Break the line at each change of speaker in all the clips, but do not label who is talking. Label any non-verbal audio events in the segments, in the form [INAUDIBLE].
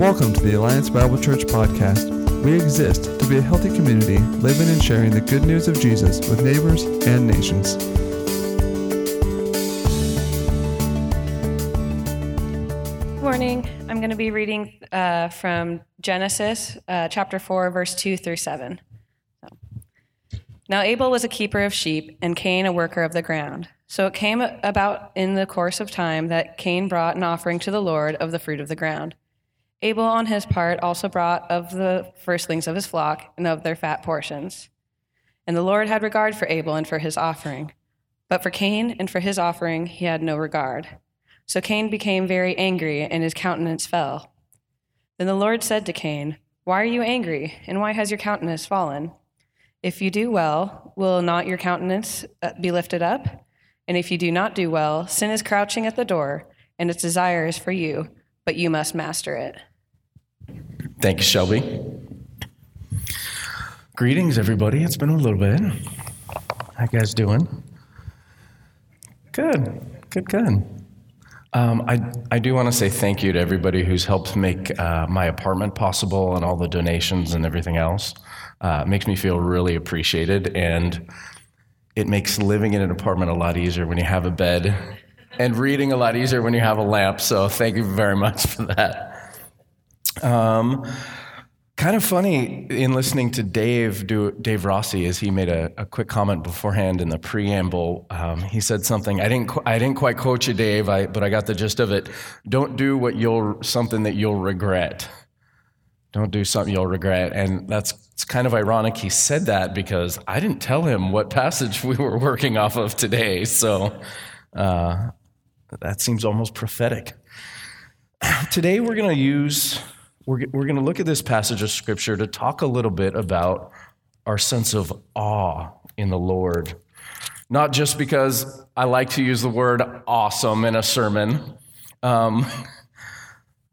Welcome to the Alliance Bible Church podcast. We exist to be a healthy community living and sharing the good news of Jesus with neighbors and nations.
Good morning. I'm going to be reading uh, from Genesis uh, chapter 4, verse 2 through 7. So. Now, Abel was a keeper of sheep, and Cain a worker of the ground. So it came about in the course of time that Cain brought an offering to the Lord of the fruit of the ground. Abel, on his part, also brought of the firstlings of his flock and of their fat portions. And the Lord had regard for Abel and for his offering. But for Cain and for his offering he had no regard. So Cain became very angry, and his countenance fell. Then the Lord said to Cain, Why are you angry, and why has your countenance fallen? If you do well, will not your countenance uh, be lifted up? And if you do not do well, sin is crouching at the door, and its desire is for you, but you must master it.
Thank you, Shelby. Greetings, everybody. It's been a little bit. How you guys doing? Good, good, good. Um, I, I do want to say thank you to everybody who's helped make uh, my apartment possible and all the donations and everything else. Uh, it makes me feel really appreciated, and it makes living in an apartment a lot easier when you have a bed and reading a lot easier when you have a lamp. So thank you very much for that. Um, kind of funny in listening to Dave do Dave Rossi as he made a, a quick comment beforehand in the preamble. Um, he said something I didn't I didn't quite quote you, Dave, I, but I got the gist of it. Don't do what you'll something that you'll regret. Don't do something you'll regret, and that's it's kind of ironic he said that because I didn't tell him what passage we were working off of today. So uh, that seems almost prophetic. Today we're going to use we're, we're going to look at this passage of scripture to talk a little bit about our sense of awe in the Lord. Not just because I like to use the word awesome in a sermon, um,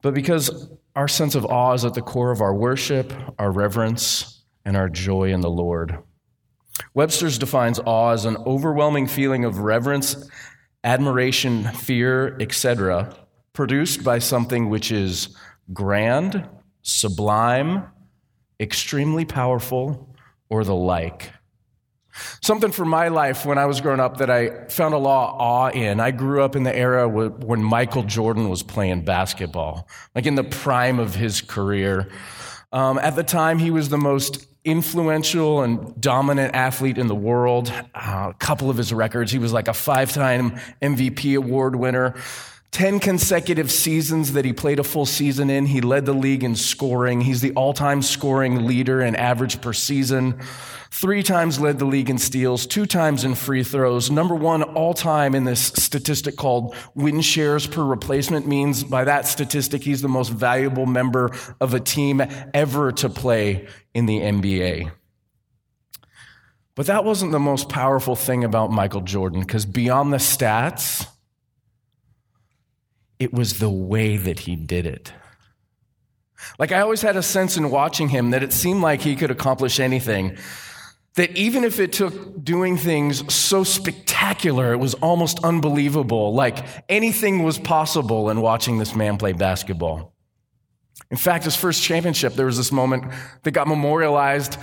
but because our sense of awe is at the core of our worship, our reverence, and our joy in the Lord. Webster's defines awe as an overwhelming feeling of reverence, admiration, fear, etc., produced by something which is grand, sublime, extremely powerful, or the like. Something for my life when I was growing up that I found a lot of awe in. I grew up in the era when Michael Jordan was playing basketball, like in the prime of his career. Um, at the time, he was the most influential and dominant athlete in the world. Uh, a couple of his records, he was like a five time MVP award winner. 10 consecutive seasons that he played a full season in. He led the league in scoring. He's the all time scoring leader in average per season. Three times led the league in steals, two times in free throws. Number one all time in this statistic called win shares per replacement means by that statistic, he's the most valuable member of a team ever to play in the NBA. But that wasn't the most powerful thing about Michael Jordan, because beyond the stats, it was the way that he did it. Like I always had a sense in watching him that it seemed like he could accomplish anything. That even if it took doing things so spectacular, it was almost unbelievable. Like anything was possible in watching this man play basketball. In fact, his first championship, there was this moment that got memorialized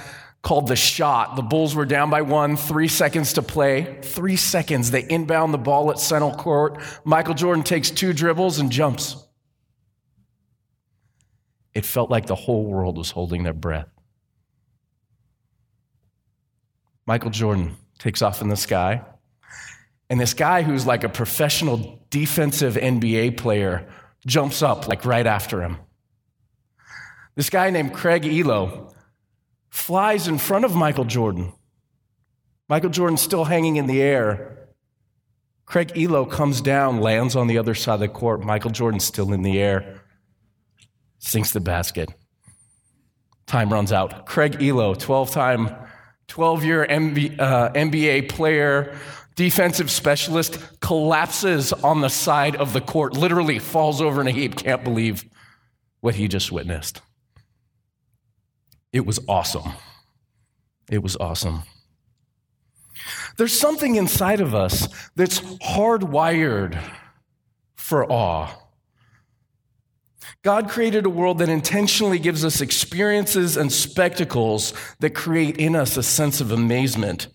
called the shot. The Bulls were down by one, three seconds to play. Three seconds. They inbound the ball at center court. Michael Jordan takes two dribbles and jumps. It felt like the whole world was holding their breath. Michael Jordan takes off in the sky. And this guy who's like a professional defensive NBA player jumps up like right after him. This guy named Craig Ehlo flies in front of Michael Jordan. Michael Jordan's still hanging in the air. Craig Ehlo comes down, lands on the other side of the court. Michael Jordan's still in the air, sinks the basket. Time runs out. Craig Ehlo, 12 time, 12 year uh, NBA player, defensive specialist, collapses on the side of the court, literally falls over in a heap, can't believe what he just witnessed. It was awesome. It was awesome. There's something inside of us that's hardwired for awe. God created a world that intentionally gives us experiences and spectacles that create in us a sense of amazement.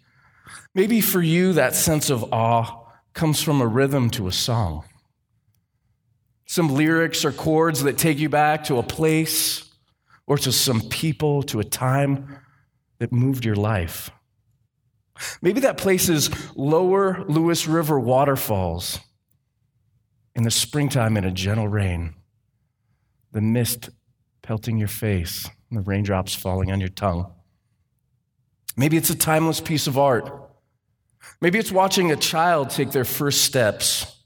Maybe for you, that sense of awe comes from a rhythm to a song. Some lyrics or chords that take you back to a place or to some people, to a time that moved your life. Maybe that place is lower Lewis River waterfalls in the springtime in a gentle rain, the mist pelting your face, and the raindrops falling on your tongue. Maybe it's a timeless piece of art. Maybe it's watching a child take their first steps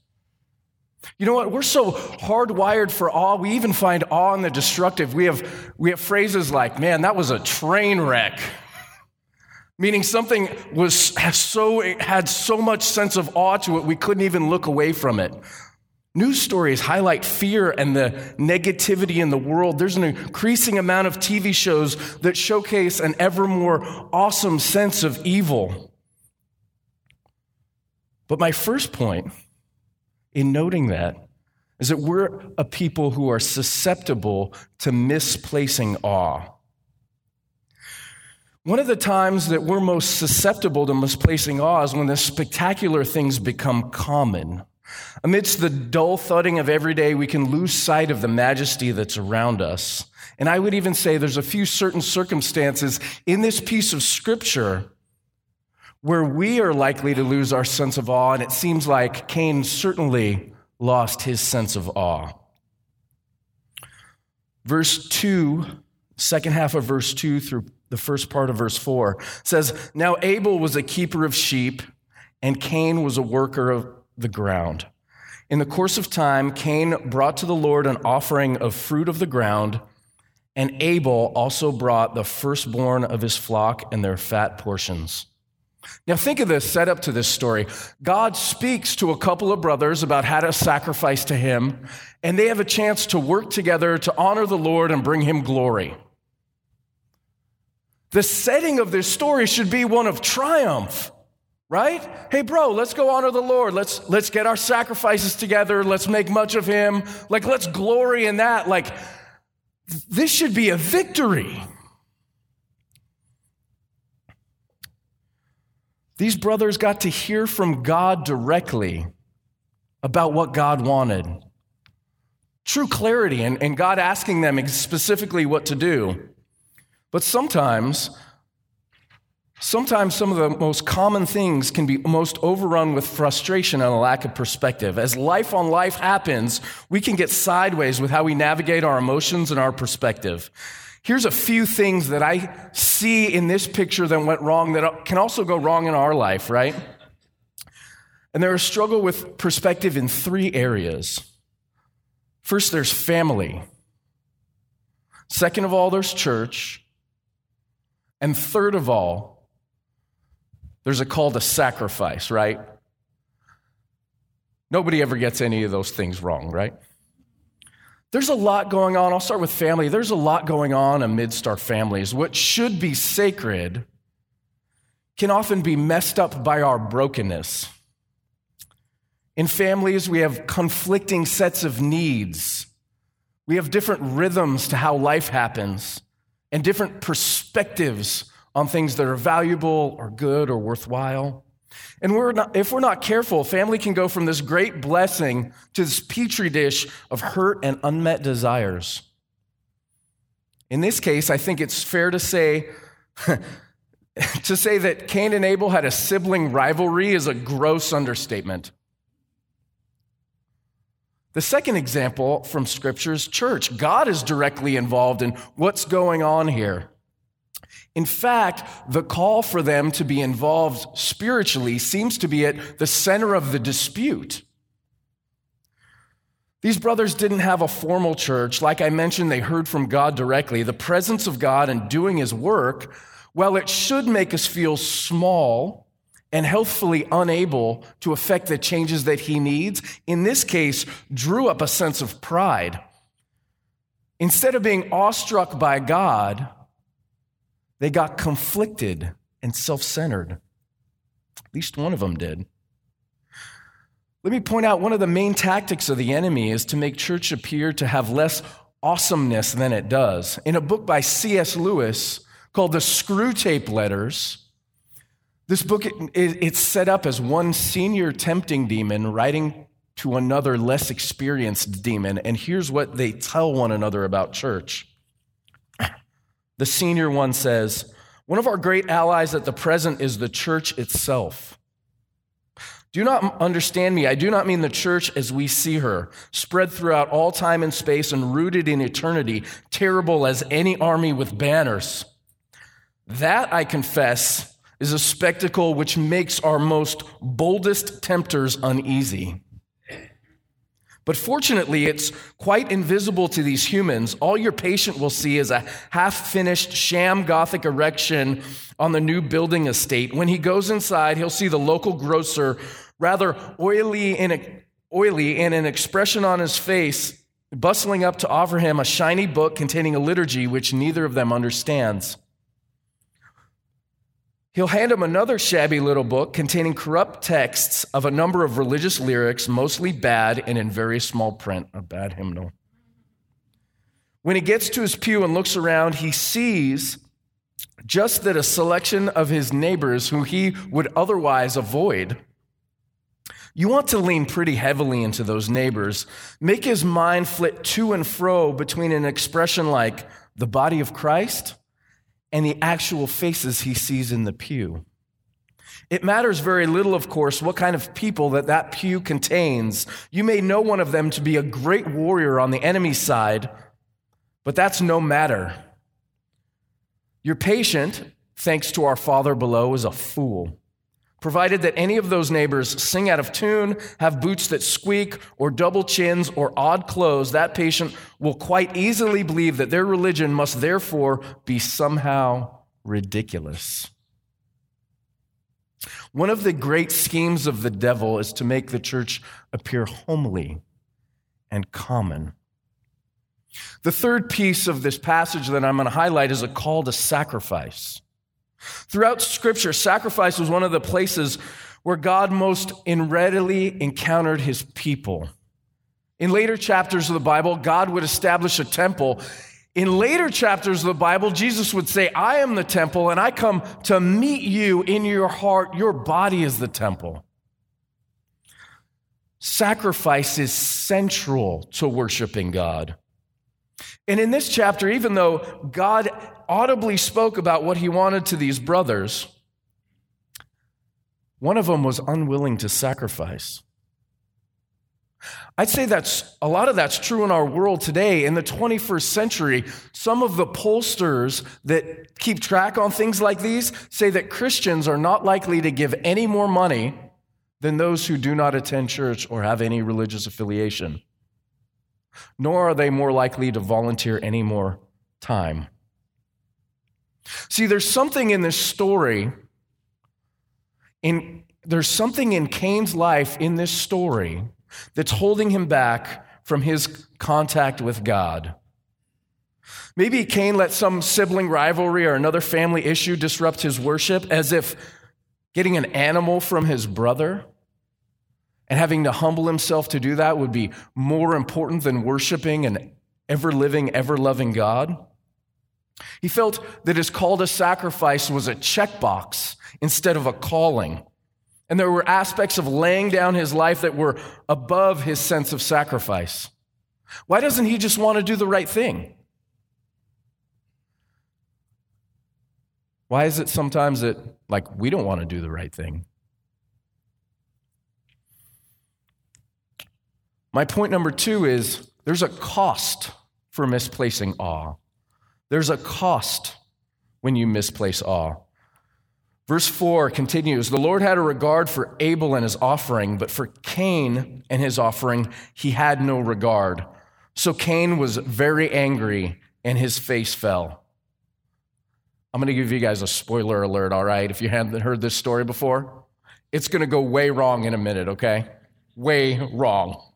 you know what? We're so hardwired for awe. We even find awe in the destructive. We have, we have phrases like, man, that was a train wreck. [LAUGHS] Meaning something was so, had so much sense of awe to it, we couldn't even look away from it. News stories highlight fear and the negativity in the world. There's an increasing amount of TV shows that showcase an ever more awesome sense of evil. But my first point in noting that is that we're a people who are susceptible to misplacing awe. One of the times that we're most susceptible to misplacing awe is when the spectacular things become common. Amidst the dull thudding of every day, we can lose sight of the majesty that's around us. And I would even say there's a few certain circumstances in this piece of scripture where we are likely to lose our sense of awe, and it seems like Cain certainly lost his sense of awe. Verse 2, second half of verse 2 through the first part of verse 4 says, Now Abel was a keeper of sheep, and Cain was a worker of the ground. In the course of time, Cain brought to the Lord an offering of fruit of the ground, and Abel also brought the firstborn of his flock and their fat portions. Now, think of this setup to this story. God speaks to a couple of brothers about how to sacrifice to him, and they have a chance to work together to honor the Lord and bring him glory. The setting of this story should be one of triumph, right? Hey, bro, let's go honor the Lord. Let's, let's get our sacrifices together. Let's make much of him. Like, let's glory in that. Like, this should be a victory. These brothers got to hear from God directly about what God wanted. True clarity, and, and God asking them specifically what to do. But sometimes, sometimes some of the most common things can be most overrun with frustration and a lack of perspective. As life on life happens, we can get sideways with how we navigate our emotions and our perspective. Here's a few things that I see in this picture that went wrong that can also go wrong in our life, right? And there's a struggle with perspective in three areas. First, there's family. Second of all, there's church. And third of all, there's a call to sacrifice, right? Nobody ever gets any of those things wrong, right? There's a lot going on. I'll start with family. There's a lot going on amidst our families. What should be sacred can often be messed up by our brokenness. In families, we have conflicting sets of needs. We have different rhythms to how life happens and different perspectives on things that are valuable or good or worthwhile. And we're not, if we're not careful, family can go from this great blessing to this petri dish of hurt and unmet desires. In this case, I think it's fair to say [LAUGHS] to say that Cain and Abel had a sibling rivalry is a gross understatement. The second example from Scripture is church. God is directly involved in what's going on here. In fact, the call for them to be involved spiritually seems to be at the center of the dispute. These brothers didn't have a formal church. Like I mentioned, they heard from God directly. The presence of God and doing his work, well, it should make us feel small and healthfully unable to affect the changes that he needs, in this case, drew up a sense of pride. Instead of being awestruck by God, they got conflicted and self centered. At least one of them did. Let me point out one of the main tactics of the enemy is to make church appear to have less awesomeness than it does. In a book by C.S. Lewis called The Screwtape Letters, this book it's set up as one senior tempting demon writing to another less experienced demon, and here's what they tell one another about church. The senior one says, One of our great allies at the present is the church itself. Do not understand me. I do not mean the church as we see her, spread throughout all time and space and rooted in eternity, terrible as any army with banners. That, I confess, is a spectacle which makes our most boldest tempters uneasy. But fortunately, it's quite invisible to these humans. All your patient will see is a half finished sham Gothic erection on the new building estate. When he goes inside, he'll see the local grocer, rather oily and, oily and an expression on his face, bustling up to offer him a shiny book containing a liturgy which neither of them understands. He'll hand him another shabby little book containing corrupt texts of a number of religious lyrics, mostly bad and in very small print, a bad hymnal. When he gets to his pew and looks around, he sees just that a selection of his neighbors who he would otherwise avoid. You want to lean pretty heavily into those neighbors. Make his mind flit to and fro between an expression like the body of Christ and the actual faces he sees in the pew. It matters very little, of course, what kind of people that that pew contains. You may know one of them to be a great warrior on the enemy side, but that's no matter. Your patient, thanks to our Father below, is a fool provided that any of those neighbors sing out of tune, have boots that squeak, or double chins, or odd clothes, that patient will quite easily believe that their religion must therefore be somehow ridiculous. One of the great schemes of the devil is to make the church appear homely and common. The third piece of this passage that I'm going to highlight is a call to sacrifice. Throughout Scripture, sacrifice was one of the places where God most readily encountered his people. In later chapters of the Bible, God would establish a temple. In later chapters of the Bible, Jesus would say, I am the temple, and I come to meet you in your heart. Your body is the temple. Sacrifice is central to worshiping God. And in this chapter, even though God audibly spoke about what he wanted to these brothers, one of them was unwilling to sacrifice. I'd say that's a lot of that's true in our world today. In the 21st century, some of the pollsters that keep track on things like these say that Christians are not likely to give any more money than those who do not attend church or have any religious affiliation. Nor are they more likely to volunteer any more time. See, there's something in this story, in, there's something in Cain's life in this story that's holding him back from his contact with God. Maybe Cain let some sibling rivalry or another family issue disrupt his worship, as if getting an animal from his brother and having to humble himself to do that would be more important than worshiping an ever living, ever loving God. He felt that his call to sacrifice was a checkbox instead of a calling. And there were aspects of laying down his life that were above his sense of sacrifice. Why doesn't he just want to do the right thing? Why is it sometimes that, like, we don't want to do the right thing? My point number two is there's a cost for misplacing awe. There's a cost when you misplace awe. Verse 4 continues The Lord had a regard for Abel and his offering, but for Cain and his offering, he had no regard. So Cain was very angry and his face fell. I'm going to give you guys a spoiler alert, all right? If you haven't heard this story before, it's going to go way wrong in a minute, okay? Way wrong.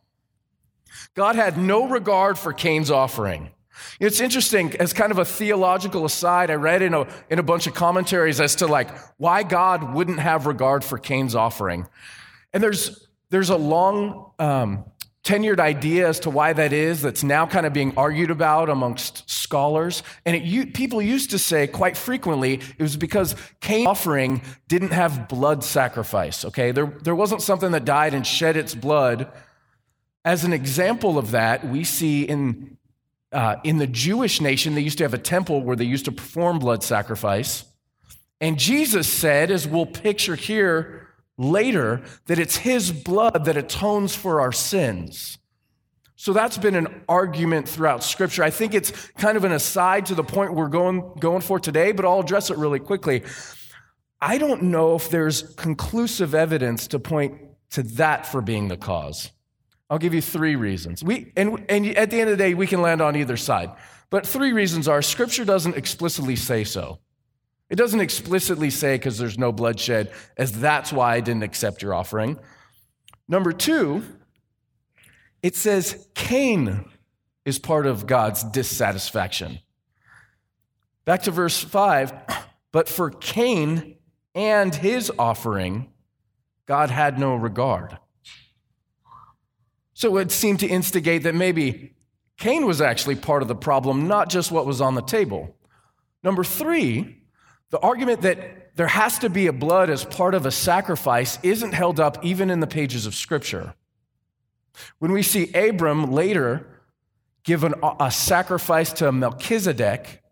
God had no regard for Cain's offering. It's interesting, as kind of a theological aside, I read in a, in a bunch of commentaries as to like why God wouldn't have regard for Cain's offering. And there's there's a long um, tenured idea as to why that is that's now kind of being argued about amongst scholars. And it, people used to say quite frequently it was because Cain's offering didn't have blood sacrifice, okay? There, there wasn't something that died and shed its blood. As an example of that, we see in, uh, in the Jewish nation, they used to have a temple where they used to perform blood sacrifice. And Jesus said, as we'll picture here later, that it's his blood that atones for our sins. So that's been an argument throughout Scripture. I think it's kind of an aside to the point we're going, going for today, but I'll address it really quickly. I don't know if there's conclusive evidence to point to that for being the cause. I'll give you three reasons. We, and, and at the end of the day, we can land on either side. But three reasons are Scripture doesn't explicitly say so. It doesn't explicitly say because there's no bloodshed, as that's why I didn't accept your offering. Number two, it says Cain is part of God's dissatisfaction. Back to verse 5 [CLEARS THROAT] but for Cain and his offering, God had no regard. So it seemed to instigate that maybe Cain was actually part of the problem, not just what was on the table. Number three, the argument that there has to be a blood as part of a sacrifice isn't held up even in the pages of Scripture. When we see Abram later give an, a sacrifice to Melchizedek,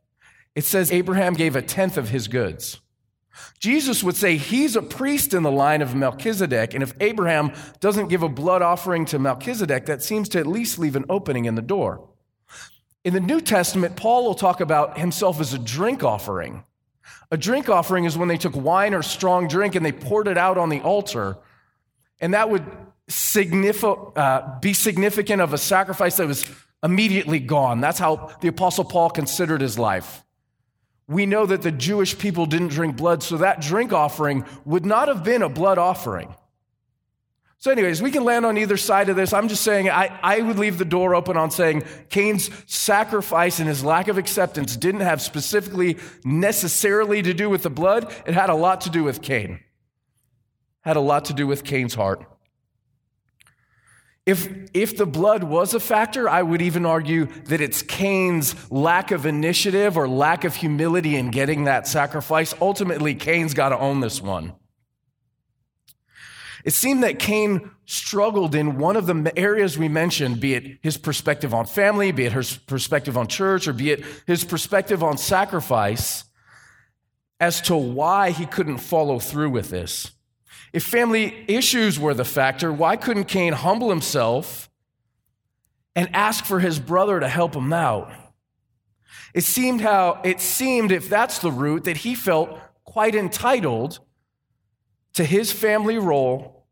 it says Abraham gave a tenth of his goods. Jesus would say he's a priest in the line of Melchizedek, and if Abraham doesn't give a blood offering to Melchizedek, that seems to at least leave an opening in the door. In the New Testament, Paul will talk about himself as a drink offering. A drink offering is when they took wine or strong drink and they poured it out on the altar, and that would signifi- uh, be significant of a sacrifice that was immediately gone. That's how the Apostle Paul considered his life. We know that the Jewish people didn't drink blood, so that drink offering would not have been a blood offering. So, anyways, we can land on either side of this. I'm just saying I, I would leave the door open on saying Cain's sacrifice and his lack of acceptance didn't have specifically necessarily to do with the blood. It had a lot to do with Cain. Had a lot to do with Cain's heart. If, if the blood was a factor, I would even argue that it's Cain's lack of initiative or lack of humility in getting that sacrifice. Ultimately, Cain's got to own this one. It seemed that Cain struggled in one of the areas we mentioned, be it his perspective on family, be it his perspective on church, or be it his perspective on sacrifice, as to why he couldn't follow through with this. If family issues were the factor, why couldn't Cain humble himself and ask for his brother to help him out? It seemed how it seemed if that's the root that he felt quite entitled to his family role,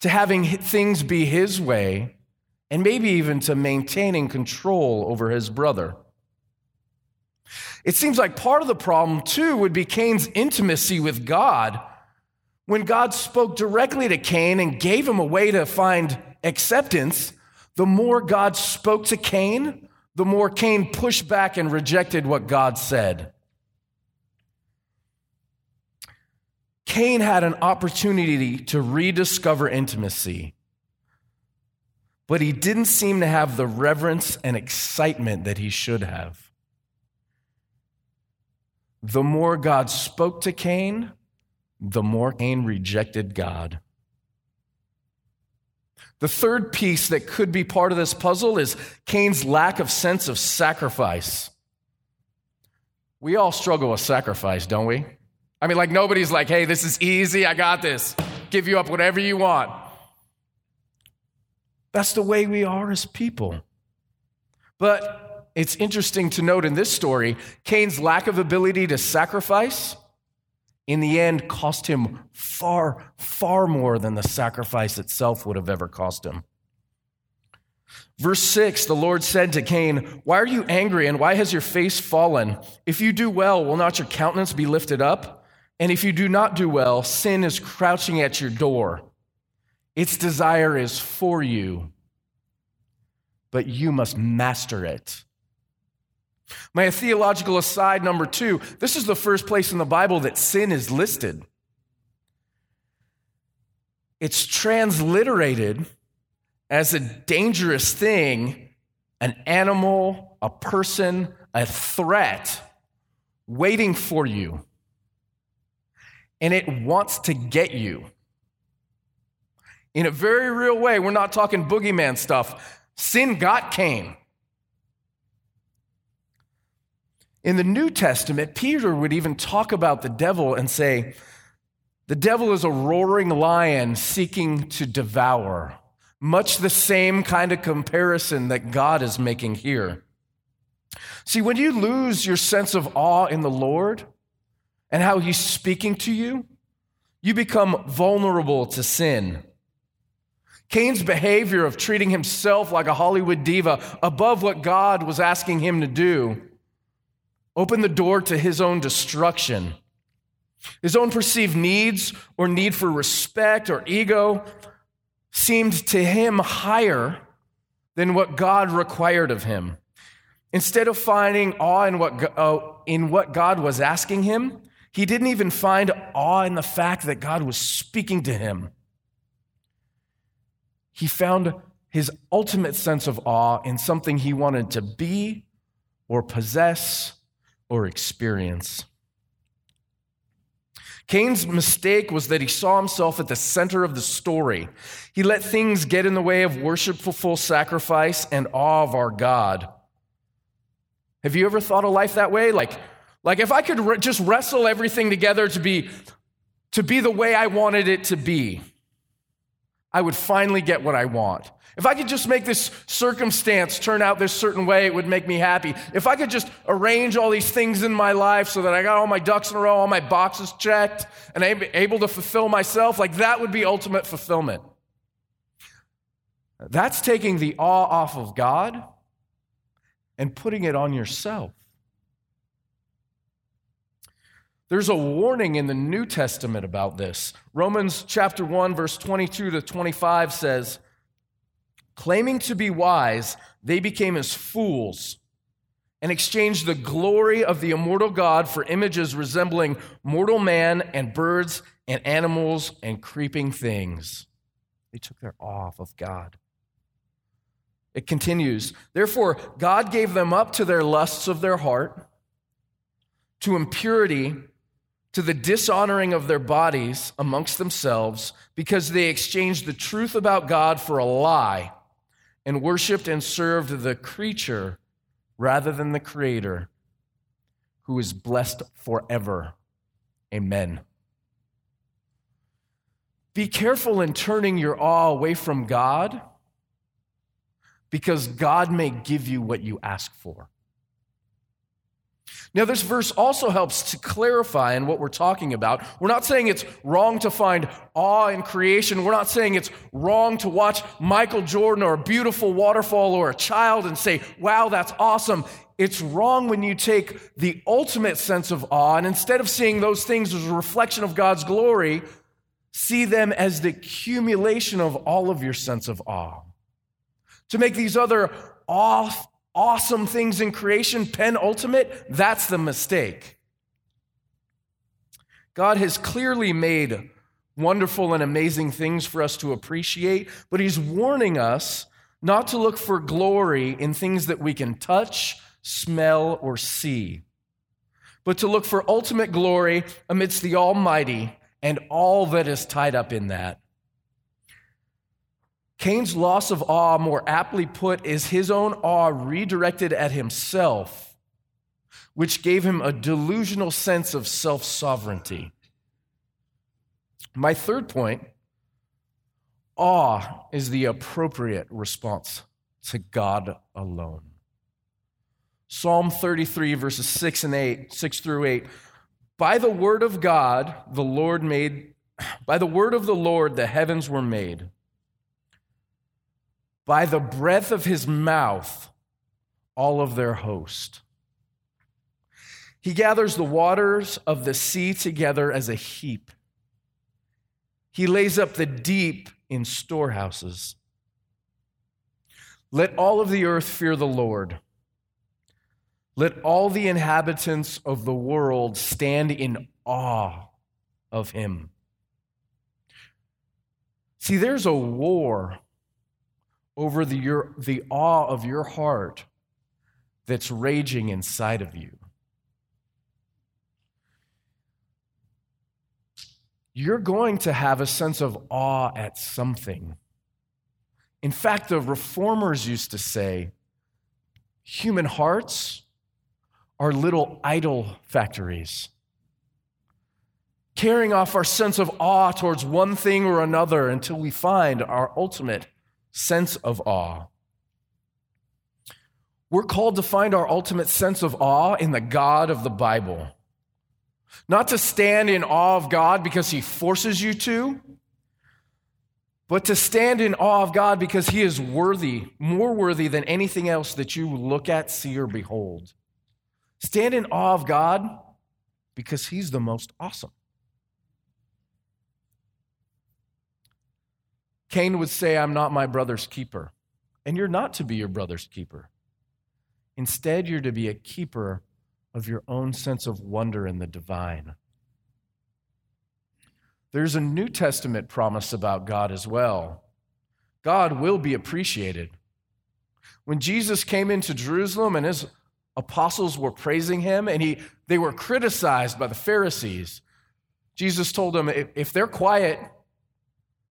to having things be his way, and maybe even to maintaining control over his brother. It seems like part of the problem, too, would be Cain's intimacy with God when God spoke directly to Cain and gave him a way to find acceptance, the more God spoke to Cain, the more Cain pushed back and rejected what God said. Cain had an opportunity to rediscover intimacy, but he didn't seem to have the reverence and excitement that he should have. The more God spoke to Cain, the more Cain rejected God. The third piece that could be part of this puzzle is Cain's lack of sense of sacrifice. We all struggle with sacrifice, don't we? I mean, like, nobody's like, hey, this is easy, I got this. Give you up whatever you want. That's the way we are as people. But it's interesting to note in this story Cain's lack of ability to sacrifice in the end cost him far, far more than the sacrifice itself would have ever cost him. Verse 6 The Lord said to Cain, Why are you angry and why has your face fallen? If you do well, will not your countenance be lifted up? And if you do not do well, sin is crouching at your door. Its desire is for you, but you must master it. My theological aside number two this is the first place in the Bible that sin is listed. it's transliterated as a dangerous thing, an animal, a person, a threat waiting for you. And it wants to get you. In a very real way, we're not talking boogeyman stuff. Sin got Cain. In the New Testament, Peter would even talk about the devil and say, The devil is a roaring lion seeking to devour. Much the same kind of comparison that God is making here. See, when you lose your sense of awe in the Lord and how He's speaking to you, you become vulnerable to sin. Cain's behavior of treating himself like a Hollywood diva above what God was asking him to do opened the door to his own destruction. His own perceived needs or need for respect or ego seemed to him higher than what God required of him. Instead of finding awe in what, uh, in what God was asking him, he didn't even find awe in the fact that God was speaking to him. He found his ultimate sense of awe in something he wanted to be or possess or experience. Cain's mistake was that he saw himself at the center of the story. He let things get in the way of worshipful sacrifice and awe of our God. Have you ever thought of life that way? Like, like if I could re- just wrestle everything together to be, to be the way I wanted it to be, I would finally get what I want. If I could just make this circumstance turn out this certain way, it would make me happy. If I could just arrange all these things in my life so that I got all my ducks in a row, all my boxes checked, and I'm able to fulfill myself, like that would be ultimate fulfillment. That's taking the awe off of God and putting it on yourself. There's a warning in the New Testament about this. Romans chapter 1 verse 22 to 25 says, Claiming to be wise, they became as fools and exchanged the glory of the immortal God for images resembling mortal man and birds and animals and creeping things. They took their off of God. It continues, therefore, God gave them up to their lusts of their heart, to impurity, to the dishonoring of their bodies amongst themselves, because they exchanged the truth about God for a lie and worshiped and served the creature rather than the creator, who is blessed forever. Amen. Be careful in turning your awe away from God because God may give you what you ask for. Now, this verse also helps to clarify in what we're talking about. We're not saying it's wrong to find awe in creation. We're not saying it's wrong to watch Michael Jordan or a beautiful waterfall or a child and say, wow, that's awesome. It's wrong when you take the ultimate sense of awe and instead of seeing those things as a reflection of God's glory, see them as the accumulation of all of your sense of awe. To make these other awe awesome things in creation, penultimate, that's the mistake. God has clearly made wonderful and amazing things for us to appreciate, but He's warning us not to look for glory in things that we can touch, smell, or see, but to look for ultimate glory amidst the Almighty and all that is tied up in that. Cain's loss of awe, more aptly put, is his own awe redirected at himself, which gave him a delusional sense of self sovereignty. My third point awe is the appropriate response to God alone. Psalm 33, verses 6 and 8, 6 through 8. By the word of God, the Lord made, by the word of the Lord, the heavens were made by the breath of his mouth all of their host. He gathers the waters of the sea together as a heap. He lays up the deep in storehouses. Let all of the earth fear the Lord. Let all the inhabitants of the world stand in awe of him. See, there's a war over the, your, the awe of your heart that's raging inside of you. You're going to have a sense of awe at something. In fact, the reformers used to say human hearts are little idol factories, carrying off our sense of awe towards one thing or another until we find our ultimate sense of awe. We're called to find our ultimate sense of awe in the God of the Bible. Not to stand in awe of God because he forces you to, but to stand in awe of God because he is worthy, more worthy than anything else that you look at, see, or behold. Stand in awe of God because he's the most awesome. Cain would say, I'm not my brother's keeper. And you're not to be your brother's keeper. Instead, you're to be a keeper of your own sense of wonder in the divine. There's a New Testament promise about God as well. God will be appreciated. When Jesus came into Jerusalem and his apostles were praising him and he, they were criticized by the Pharisees, Jesus told them, if, if they're quiet,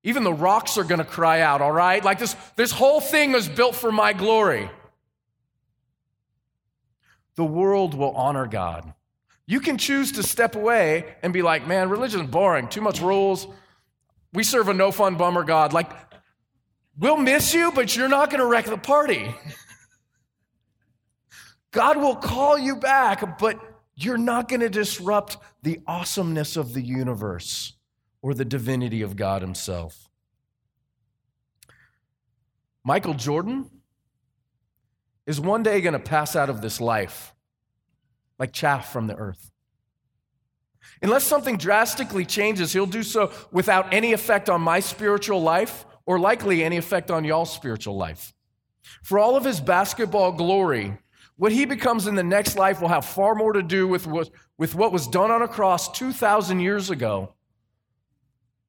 even the rocks are going to cry out, all right? Like this, this whole thing is built for my glory. The world will honor God. You can choose to step away and be like, man, religion is boring, too much rules. We serve a no fun bummer God. Like, we'll miss you, but you're not going to wreck the party. God will call you back, but you're not going to disrupt the awesomeness of the universe or the divinity of God Himself. Michael Jordan is one day going to pass out of this life like chaff from the earth. Unless something drastically changes, he'll do so without any effect on my spiritual life or likely any effect on y'all's spiritual life. For all of his basketball glory, what he becomes in the next life will have far more to do with what, with what was done on a cross 2,000 years ago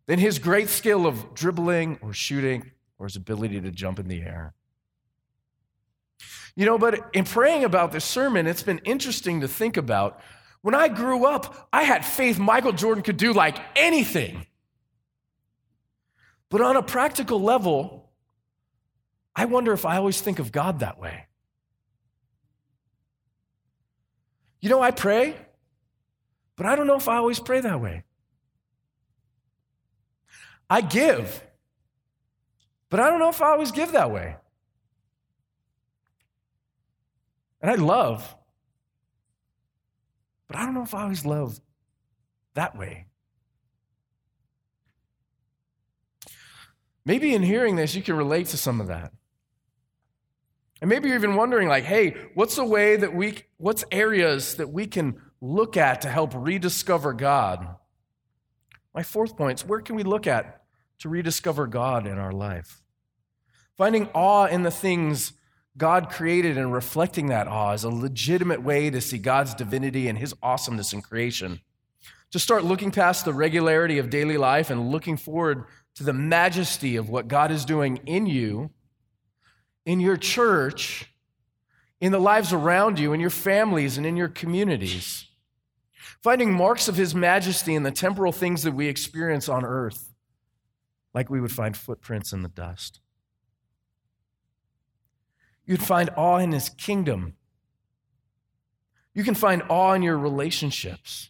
than his great skill of dribbling or shooting or his ability to jump in the air. You know, but in praying about this sermon, it's been interesting to think about. When I grew up, I had faith Michael Jordan could do like anything. But on a practical level, I wonder if I always think of God that way. You know, I pray, but I don't know if I always pray that way. I give, but I don't know if I always give that way. And I love, but I don't know if I always love that way. Maybe in hearing this, you can relate to some of that. And maybe you're even wondering, like, hey, what's a way that we, what's areas that we can look at to help rediscover God? My fourth point is where can we look at to rediscover God in our life. Finding awe in the things God created and reflecting that awe is a legitimate way to see God's divinity and his awesomeness in creation. To start looking past the regularity of daily life and looking forward to the majesty of what God is doing in you, in your church, in the lives around you, in your families, and in your communities. Finding marks of his majesty in the temporal things that we experience on earth like we would find footprints in the dust. You'd find awe in his kingdom. You can find awe in your relationships.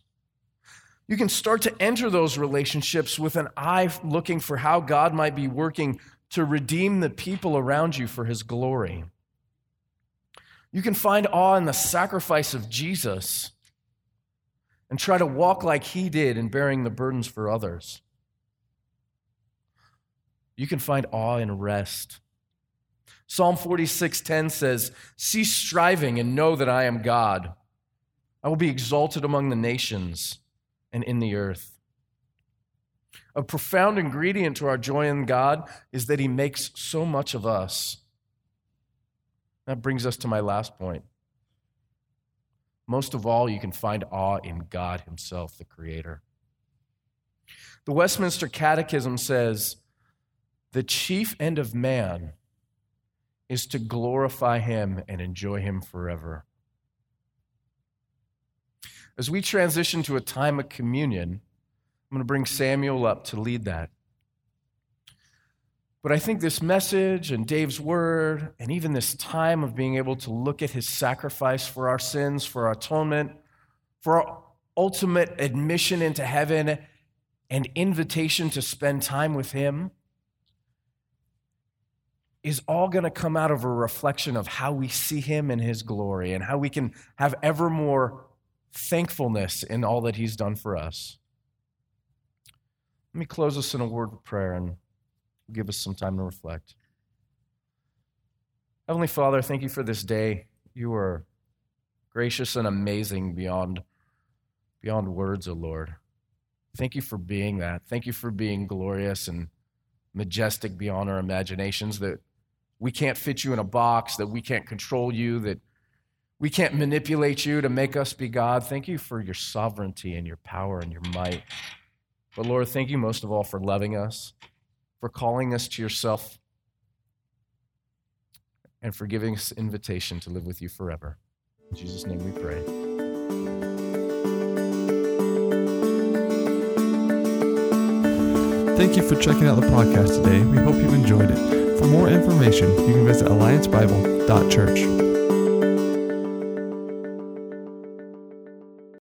You can start to enter those relationships with an eye looking for how God might be working to redeem the people around you for his glory. You can find awe in the sacrifice of Jesus and try to walk like he did in bearing the burdens for others. You can find awe and rest. Psalm 46:10 says, "Cease striving and know that I am God. I will be exalted among the nations and in the earth." A profound ingredient to our joy in God is that he makes so much of us. That brings us to my last point. Most of all, you can find awe in God himself, the creator. The Westminster Catechism says, the chief end of man is to glorify him and enjoy him forever. As we transition to a time of communion, I'm going to bring Samuel up to lead that. But I think this message and Dave's word, and even this time of being able to look at his sacrifice for our sins, for our atonement, for our ultimate admission into heaven, and invitation to spend time with him, is all going to come out of a reflection of how we see him in his glory and how we can have ever more thankfulness in all that he's done for us. Let me close us in a word of prayer and give us some time to reflect. Heavenly Father, thank you for this day. You are gracious and amazing beyond, beyond words, O oh Lord. Thank you for being that. Thank you for being glorious and majestic beyond our imaginations, that we can't fit you in a box, that we can't control you, that we can't manipulate you to make us be God. Thank you for your sovereignty and your power and your might. But Lord, thank you most of all for loving us, for calling us to yourself, and for giving us invitation to live with you forever. In Jesus' name we pray.
Thank you for checking out the podcast today. We hope you enjoyed it. For more information, you can visit alliancebible.church.